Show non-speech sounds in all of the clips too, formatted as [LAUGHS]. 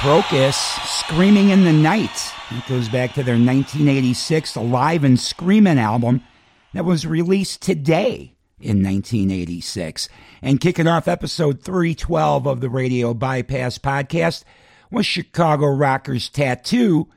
Krokus, Screaming in the Night. It goes back to their 1986 Alive and Screaming album that was released today in 1986. And kicking off episode 312 of the Radio Bypass podcast was Chicago Rockers Tattoo,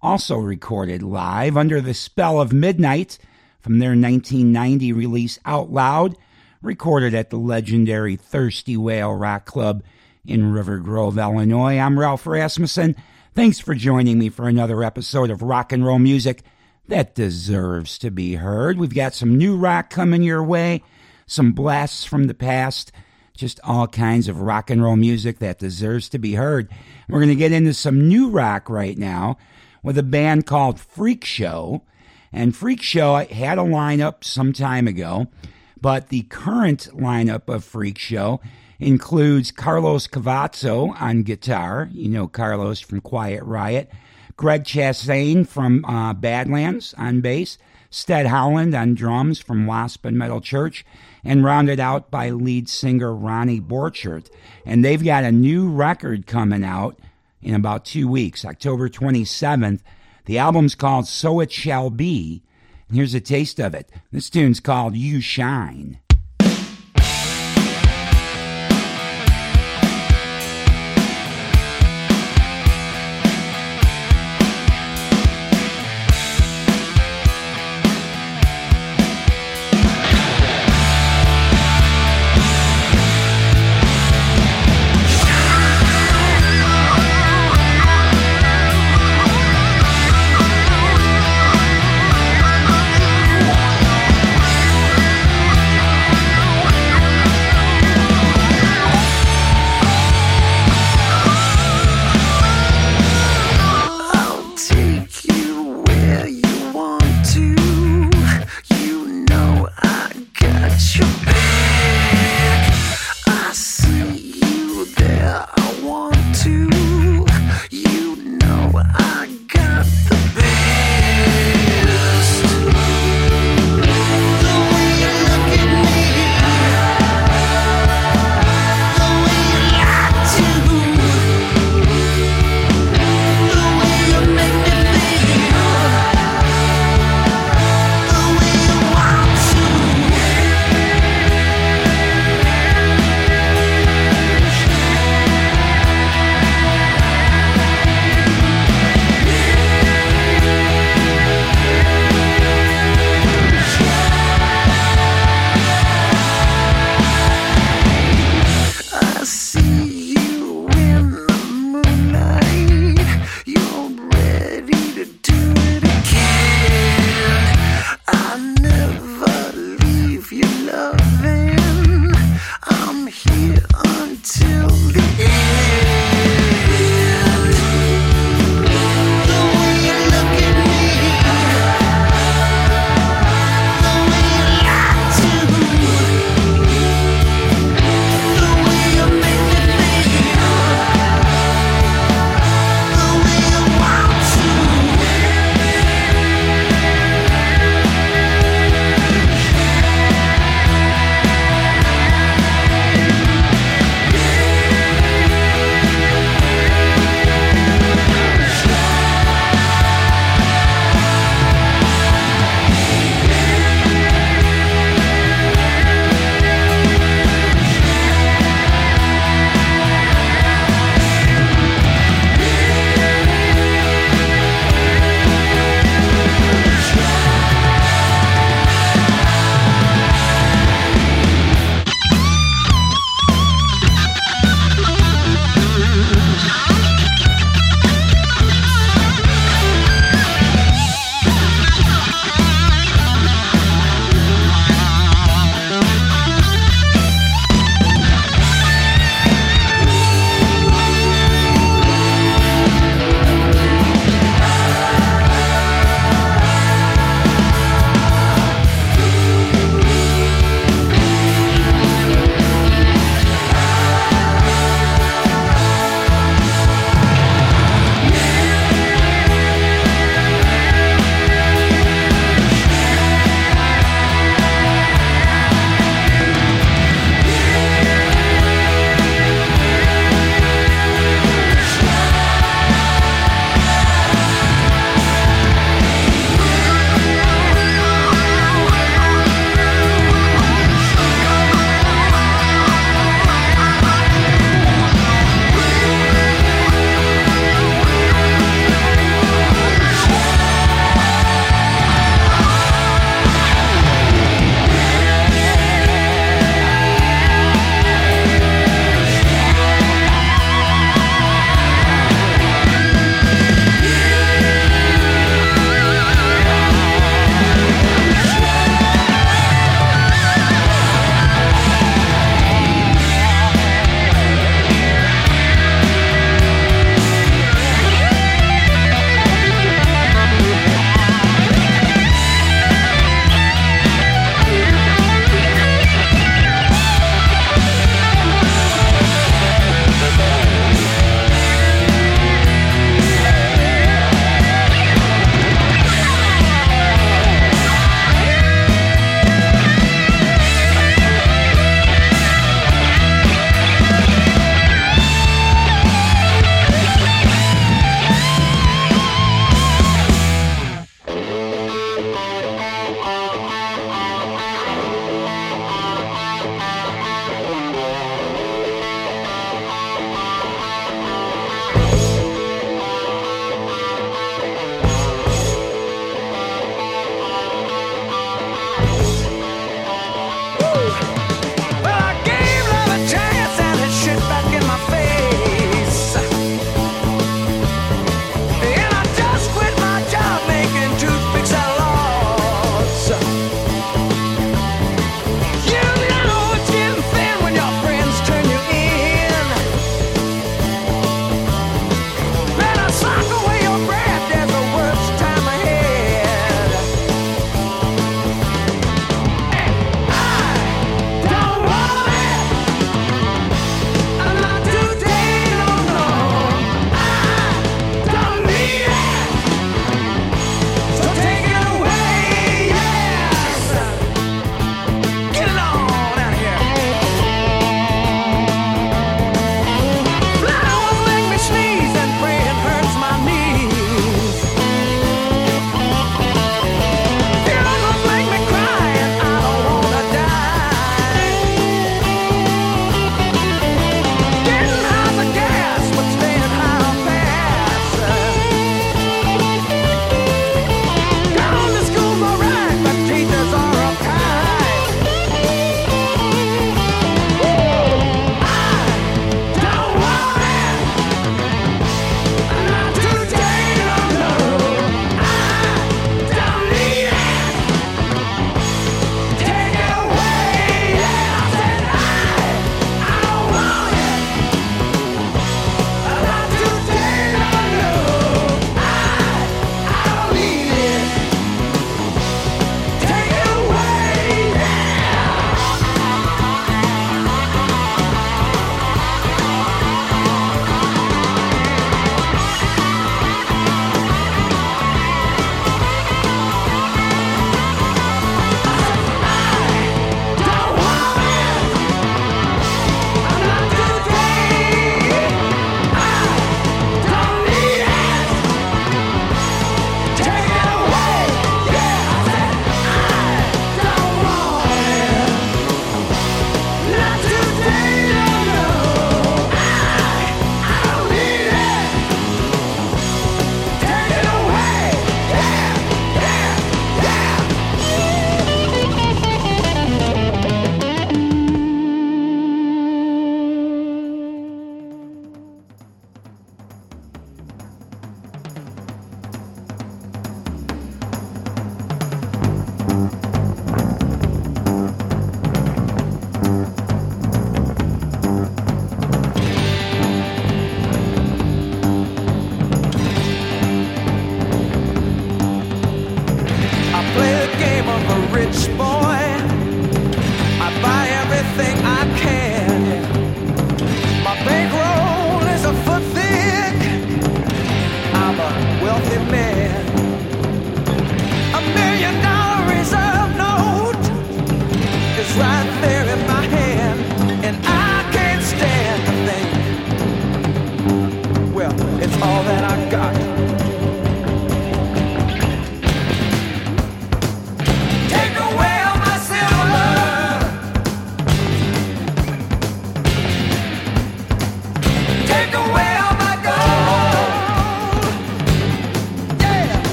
also recorded live under the spell of midnight from their 1990 release Out Loud, recorded at the legendary Thirsty Whale Rock Club in River Grove, Illinois. I'm Ralph Rasmussen. Thanks for joining me for another episode of rock and roll music that deserves to be heard. We've got some new rock coming your way, some blasts from the past, just all kinds of rock and roll music that deserves to be heard. We're going to get into some new rock right now with a band called Freak Show. And Freak Show had a lineup some time ago, but the current lineup of Freak Show includes Carlos Cavazo on guitar. You know Carlos from Quiet Riot. Greg Chaisson from uh, Badlands on bass. Stet Howland on drums from Wasp and Metal Church. And rounded out by lead singer Ronnie Borchert. And they've got a new record coming out in about two weeks, October 27th. The album's called So It Shall Be. Here's a taste of it. This tune's called You Shine.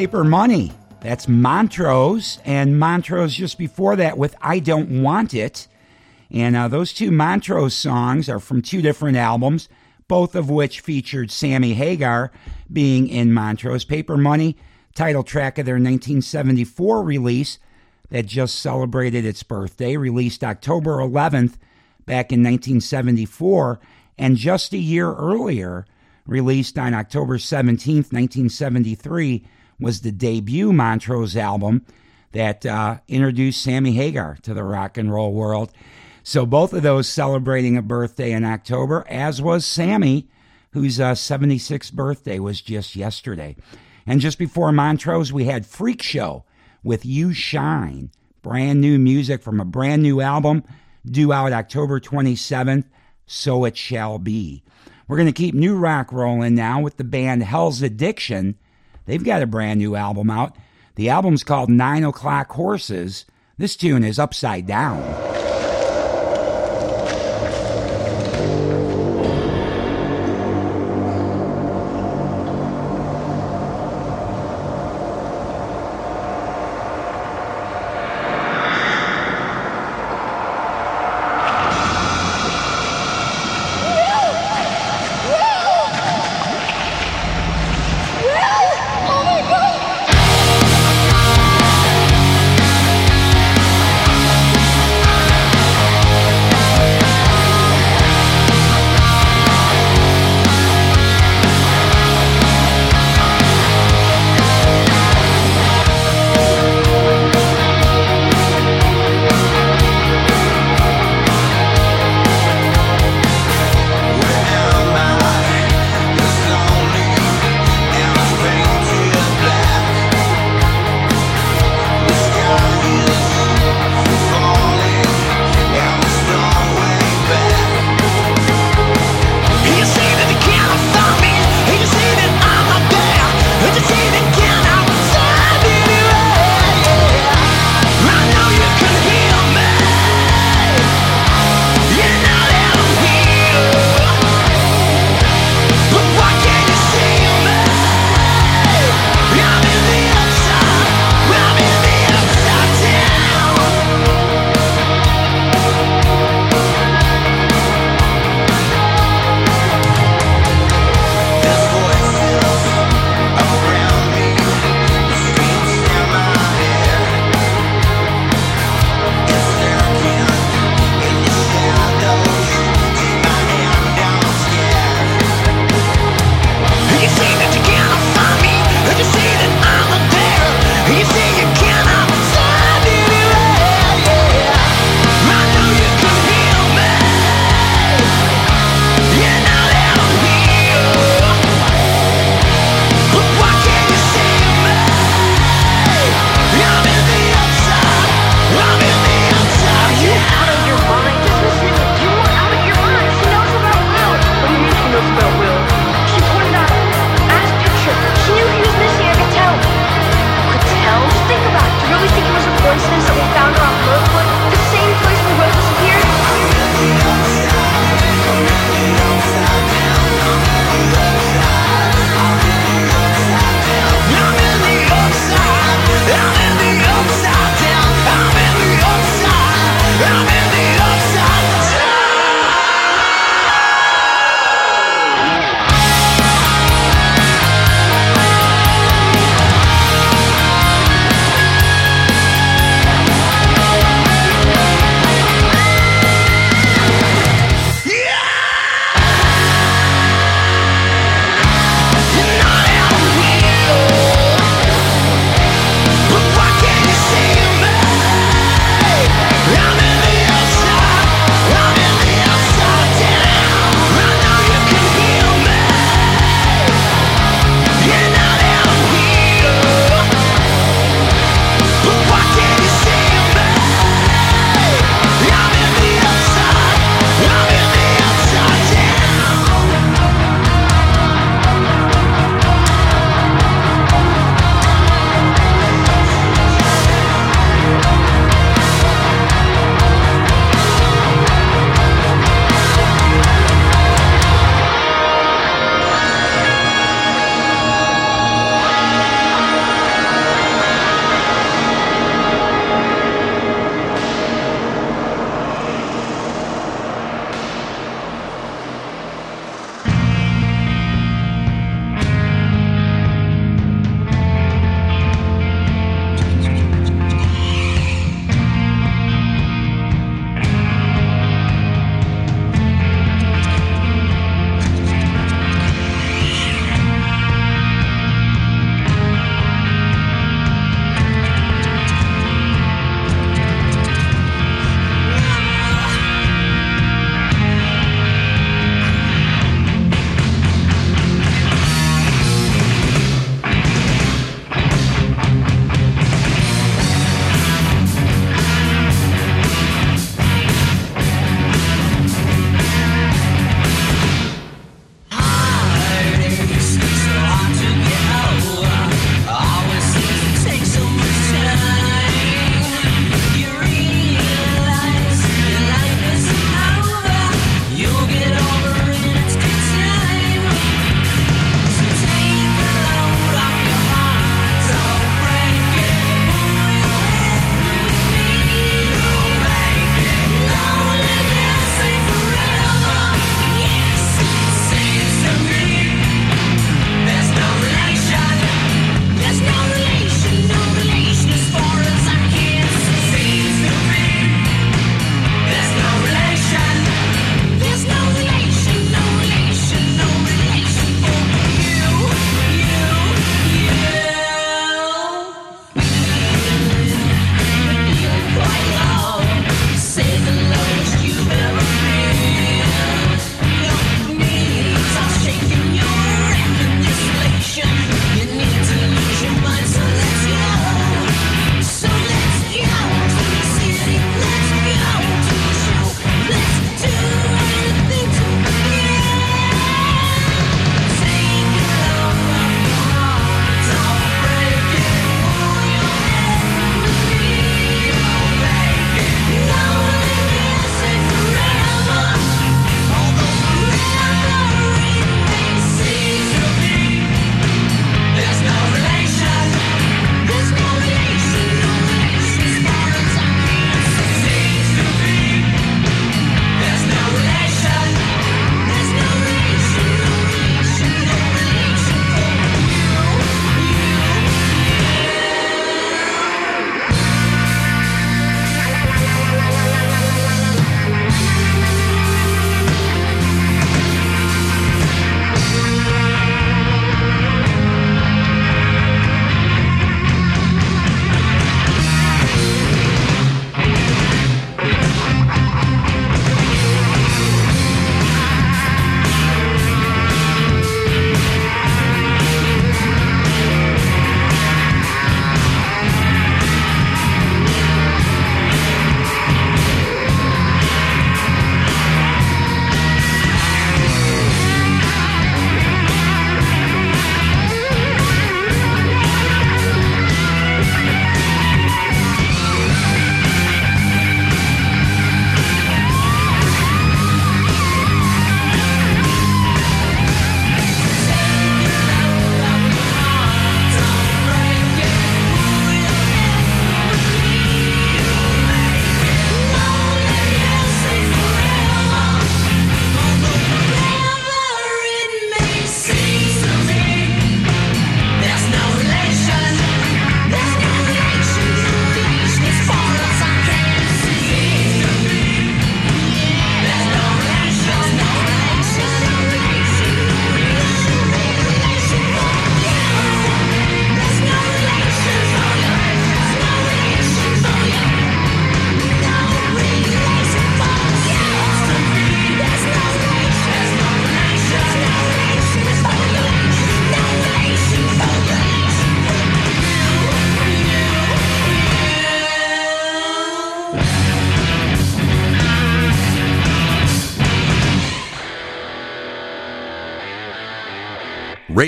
Paper Money. That's Montrose, and Montrose just before that with I Don't Want It. And uh, those two Montrose songs are from two different albums, both of which featured Sammy Hagar being in Montrose. Paper Money, title track of their 1974 release that just celebrated its birthday, released October 11th back in 1974, and just a year earlier, released on October 17th, 1973 was the debut Montrose album that uh, introduced Sammy Hagar to the rock and roll world. So both of those celebrating a birthday in October, as was Sammy, whose uh, 76th birthday was just yesterday. And just before Montrose, we had Freak Show with You Shine, brand new music from a brand new album due out October 27th, So It Shall Be. We're going to keep new rock rolling now with the band Hell's Addiction They've got a brand new album out. The album's called Nine O'Clock Horses. This tune is Upside Down.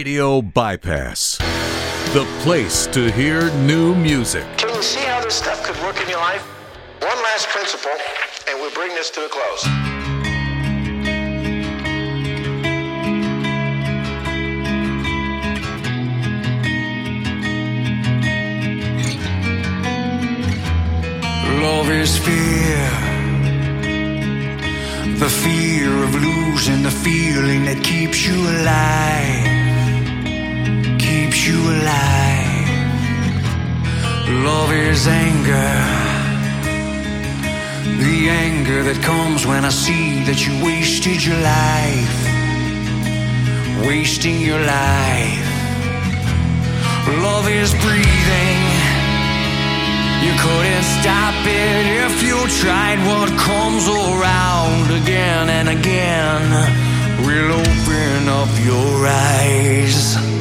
Radio Bypass, the place to hear new music. Can you see how this stuff could work in your life? One last principle, and we'll bring this to a close. Love is fear. The fear of losing the feeling that keeps you alive. You alive. Love is anger. The anger that comes when I see that you wasted your life. Wasting your life. Love is breathing. You couldn't stop it if you tried. What comes around again and again will open up your eyes.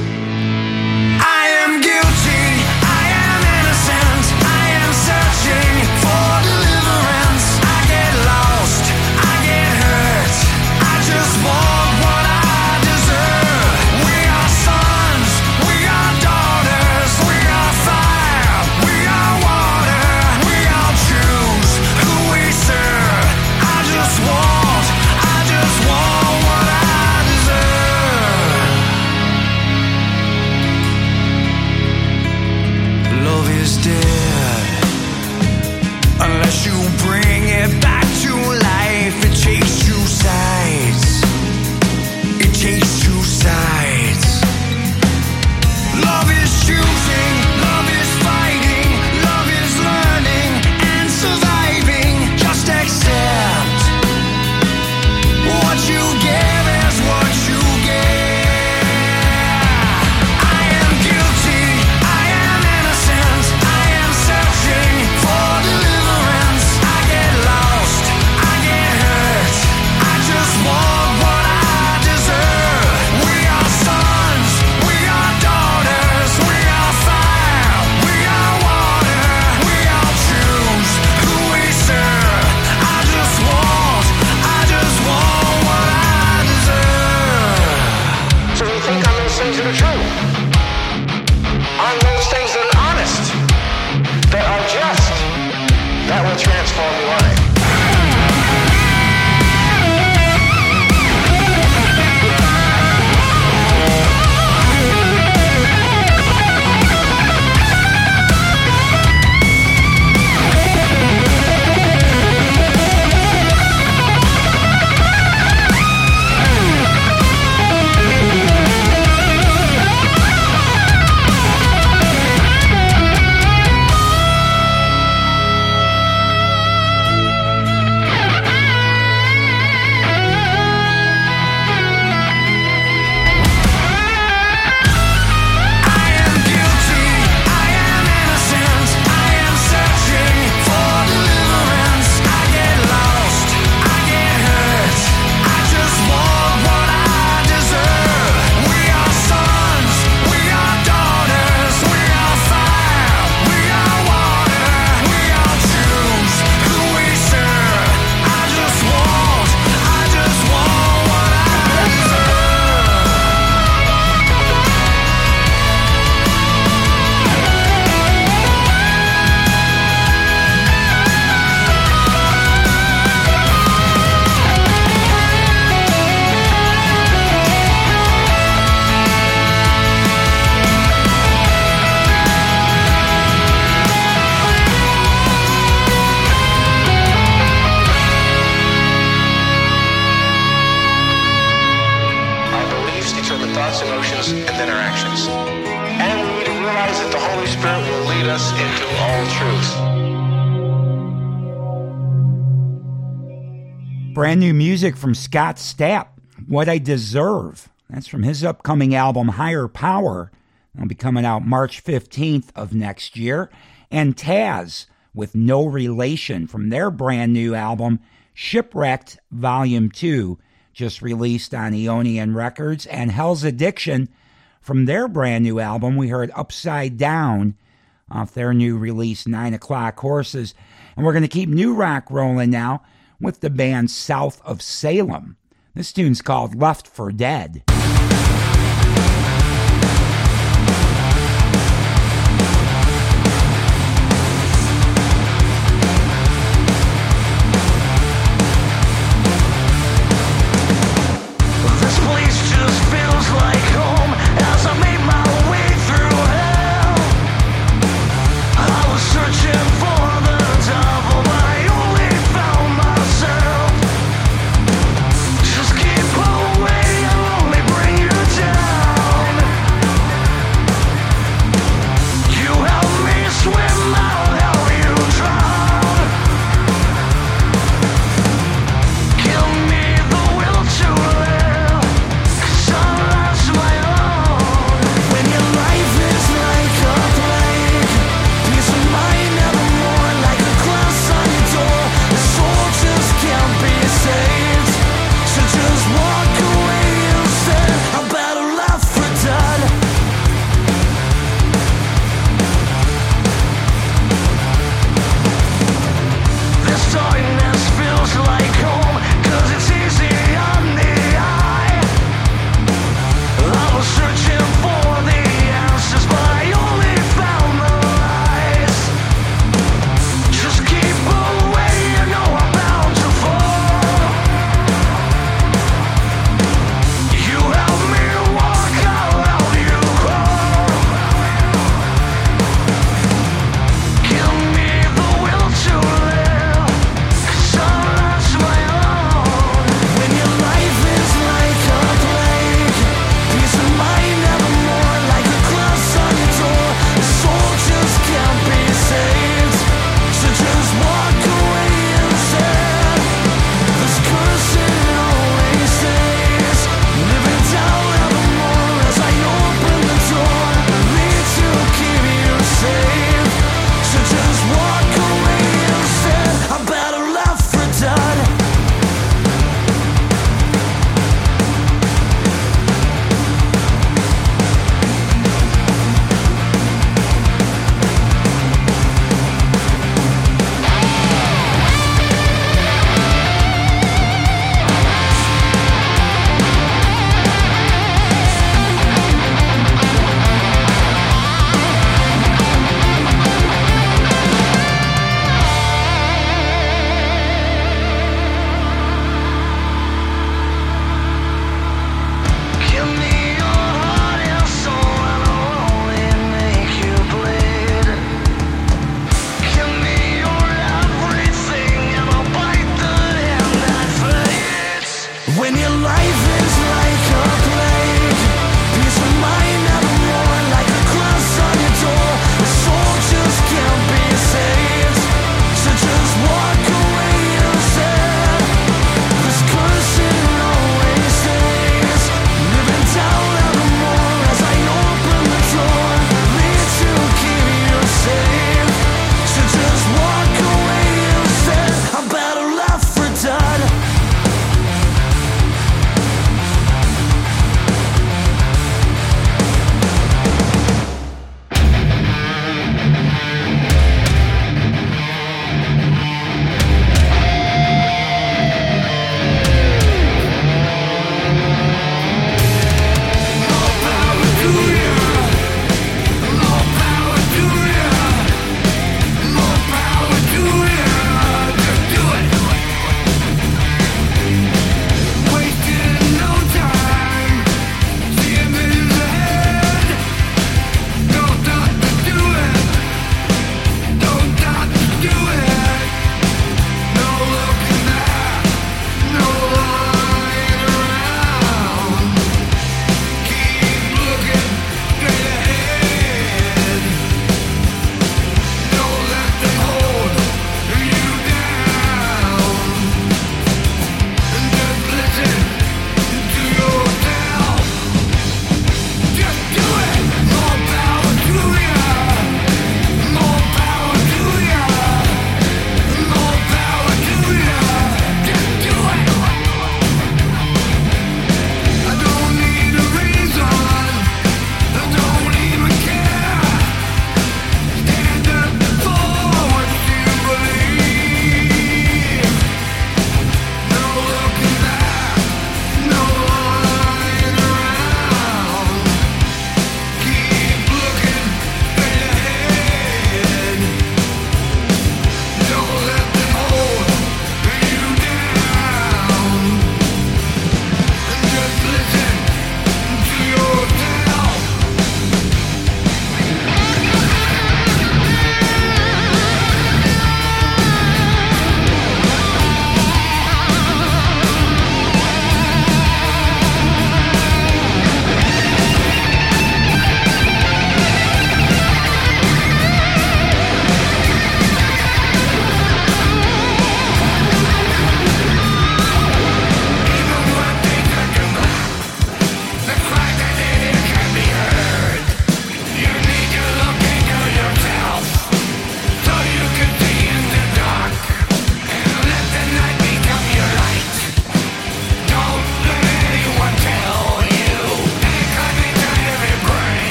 Music from Scott Stapp, What I Deserve. That's from his upcoming album, Higher Power. It'll be coming out March 15th of next year. And Taz with No Relation from their brand new album, Shipwrecked Volume 2, just released on Eonian Records. And Hell's Addiction from their brand new album, we heard Upside Down off their new release, Nine O'Clock Horses. And we're going to keep new rock rolling now with the band South of Salem. This tune's called Left for Dead.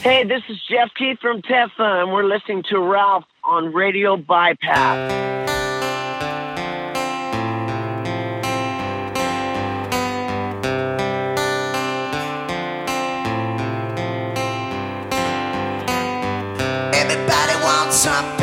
Hey, this is Jeff Keith from Tesla, and we're listening to Ralph on Radio Bypass. Everybody wants something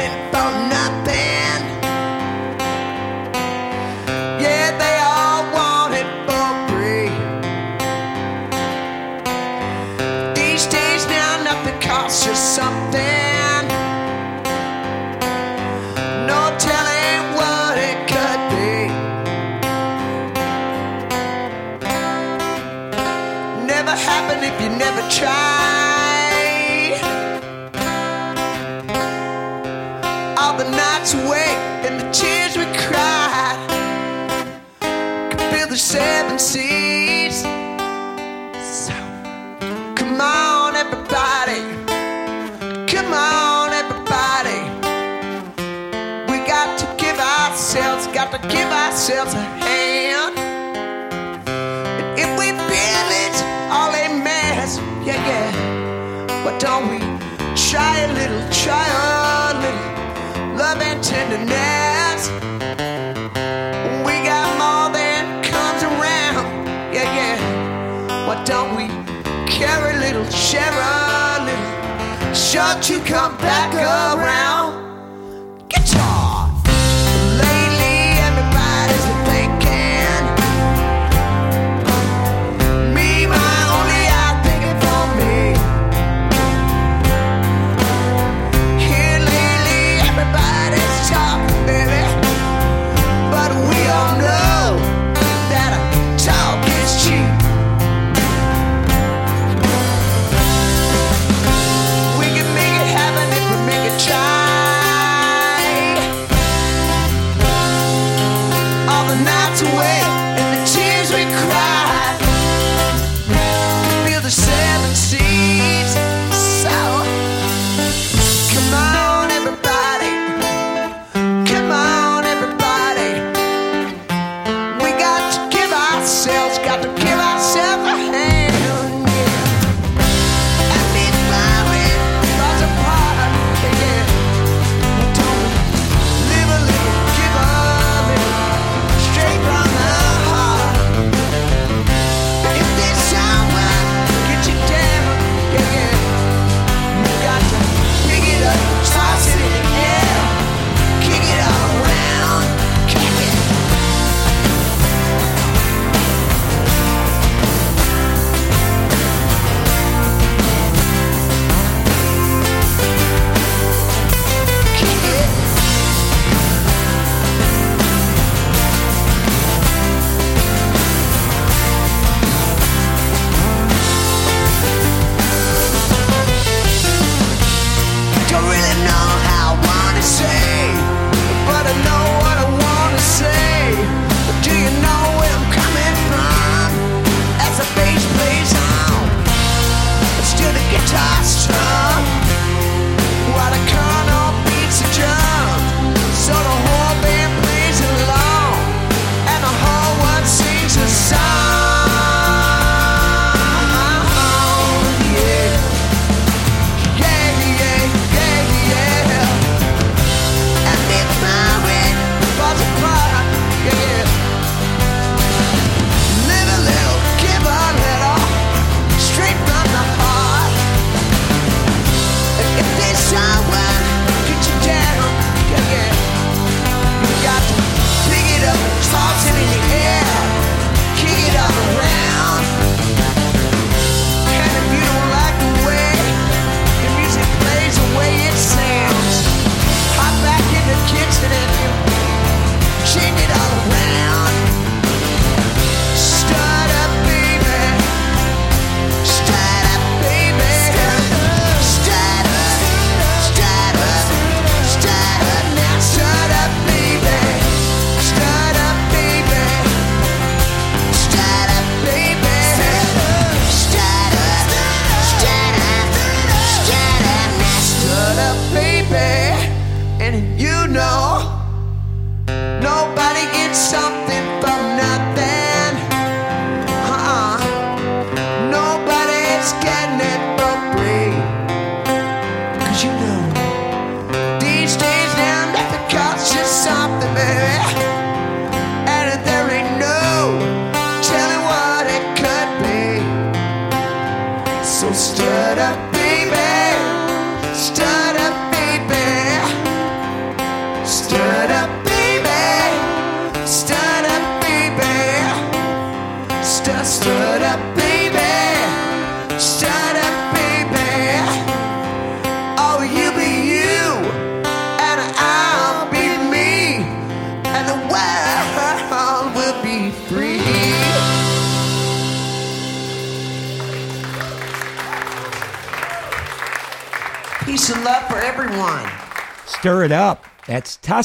ourselves a hand. And if we it, all a mess, yeah, yeah. Why don't we try a little, try a little? love and tenderness. We got more than comes around. Yeah, yeah. Why don't we care a little, share a little? Sure to come back around.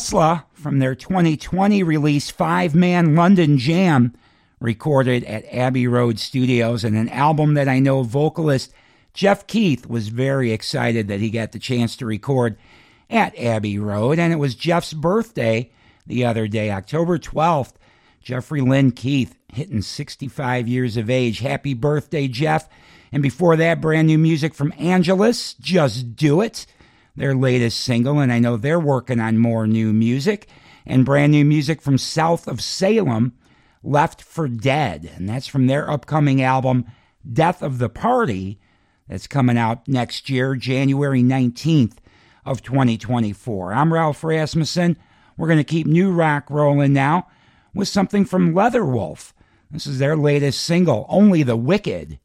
Tesla from their 2020 release Five Man London Jam, recorded at Abbey Road Studios, and an album that I know vocalist Jeff Keith was very excited that he got the chance to record at Abbey Road. And it was Jeff's birthday the other day, October 12th. Jeffrey Lynn Keith hitting 65 years of age. Happy birthday, Jeff. And before that, brand new music from Angeles, Just Do It, their latest single. And I know they're working on more new music. And brand new music from South of Salem, Left for Dead. And that's from their upcoming album, Death of the Party, that's coming out next year, January 19th of 2024. I'm Ralph Rasmussen. We're going to keep new rock rolling now with something from Leatherwolf. This is their latest single, Only the Wicked.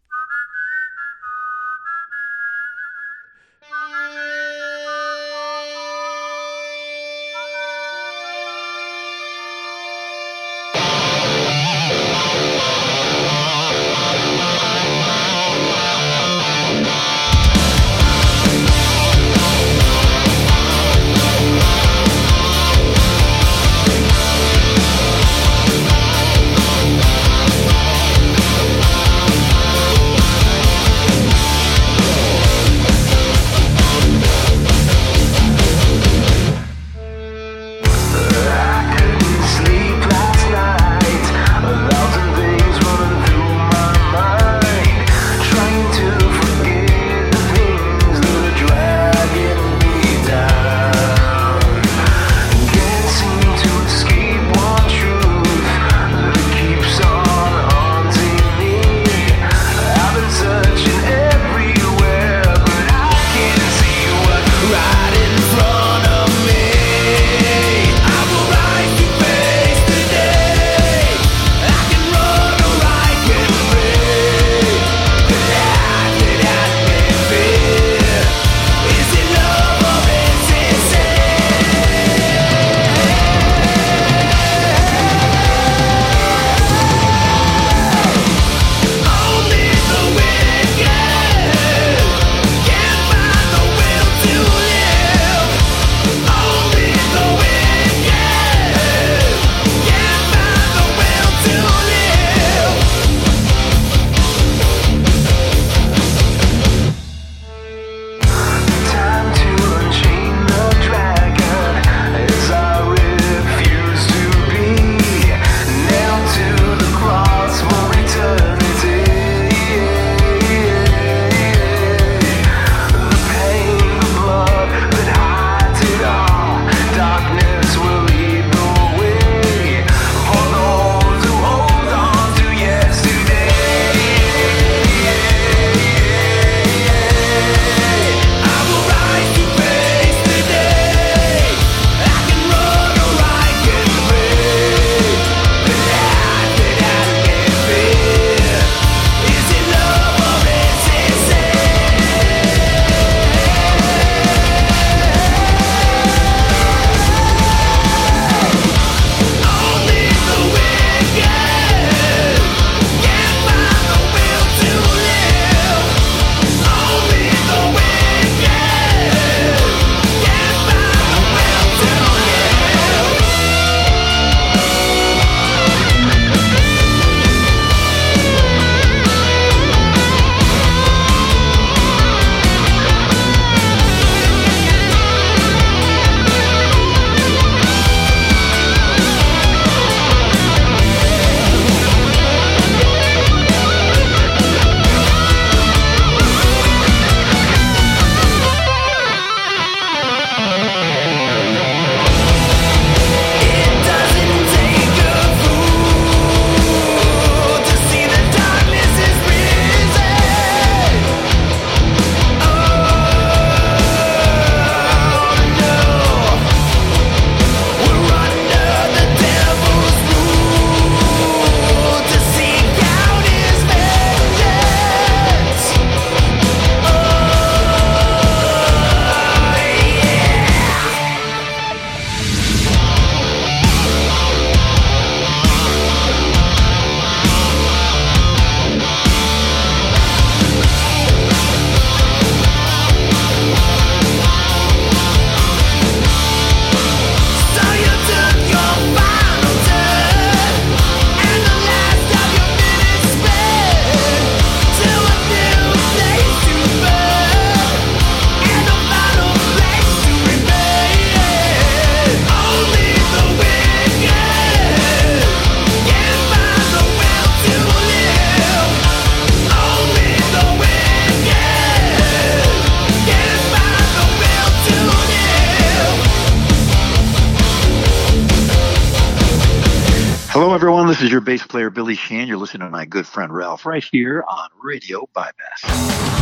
This is your bass player, Billy Sheehan. You're listening to my good friend Ralph right here on Radio Bypass.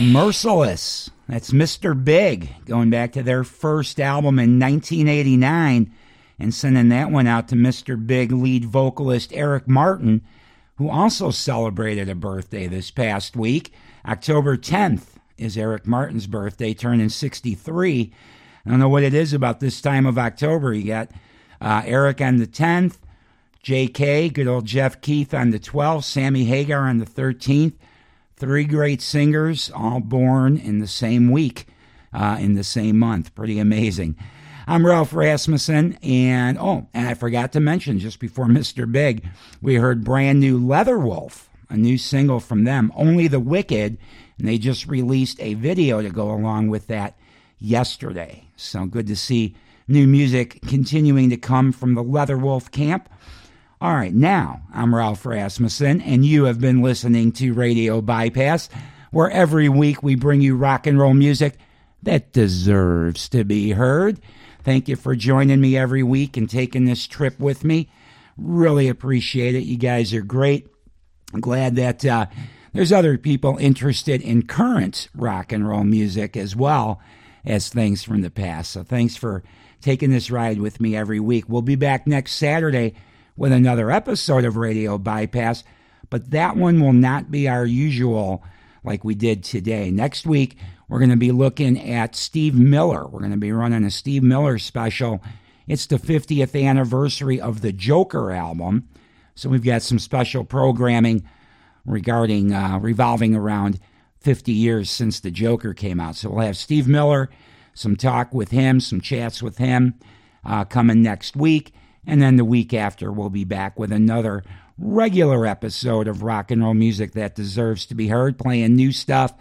Merciless. That's Mr. Big, going back to their first album in 1989 and sending that one out to Mr. Big lead vocalist Eric Martin, who also celebrated a birthday this past week. October 10th is Eric Martin's birthday, turning 63. I don't know what it is about this time of October. You got uh, Eric on the 10th, J.K., good old Jeff Keith on the 12th, Sammy Hagar on the 13th. Three great singers, all born in the same week, uh, in the same month. Pretty amazing. I'm Ralph Rasmussen, and oh, and I forgot to mention just before [LAUGHS] Mr. Big, we heard brand new Leatherwolf, a new single from them, Only the Wicked, and they just released a video to go along with that yesterday. So good to see new music continuing to come from the Leatherwolf camp. All right, now I'm Ralph Rasmussen, and you have been listening to Radio Bypass where every week we bring you rock and roll music that deserves to be heard. Thank you for joining me every week and taking this trip with me. Really appreciate it. You guys are great. I'm glad that uh, there's other people interested in current rock and roll music as well as things from the past. So thanks for taking this ride with me every week. We'll be back next Saturday with another episode of Radio Bypass, but that one will not be our usual like we did today. Next week, we're going to be looking at Steve Miller. We're going to be running a Steve Miller special. It's the 50th anniversary of the Joker album. So we've got some special programming regarding uh, revolving around 50 years since the Joker came out. So we'll have Steve Miller, some talk with him, some chats with him uh, coming next week. And then the week after, we'll be back with another regular episode of rock and roll music that deserves to be heard, playing new stuff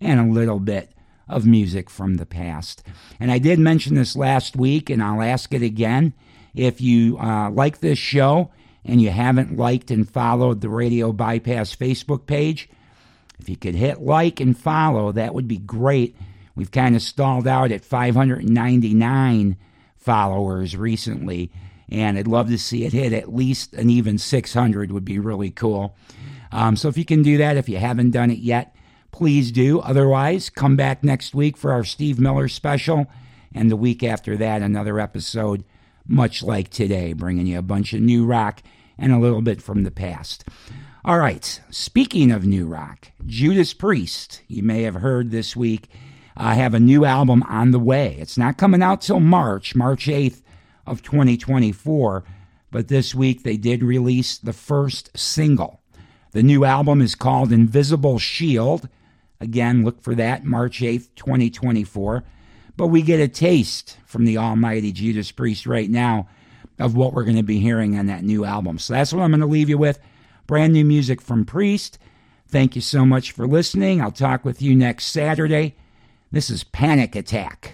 and a little bit of music from the past. And I did mention this last week, and I'll ask it again. If you uh, like this show and you haven't liked and followed the Radio Bypass Facebook page, if you could hit like and follow, that would be great. We've kind of stalled out at 599 followers recently, and I'd love to see it hit at least an even 600 would be really cool. Um, so if you can do that, if you haven't done it yet, please do. Otherwise, come back next week for our Steve Miller special, and the week after that, another episode much like today, bringing you a bunch of new rock and a little bit from the past. All right, speaking of new rock, Judas Priest, you may have heard this week, uh, have a new album on the way. It's not coming out till March, March 8th of 2024, but this week they did release the first single. The new album is called Invincible Shield. Again, look for that March 8th, 2024. But we get a taste from the almighty Judas Priest right now of what we're going to be hearing on that new album. So that's what I'm going to leave you with. Brand new music from Priest. Thank you so much for listening. I'll talk with you next Saturday. This is Panic Attack.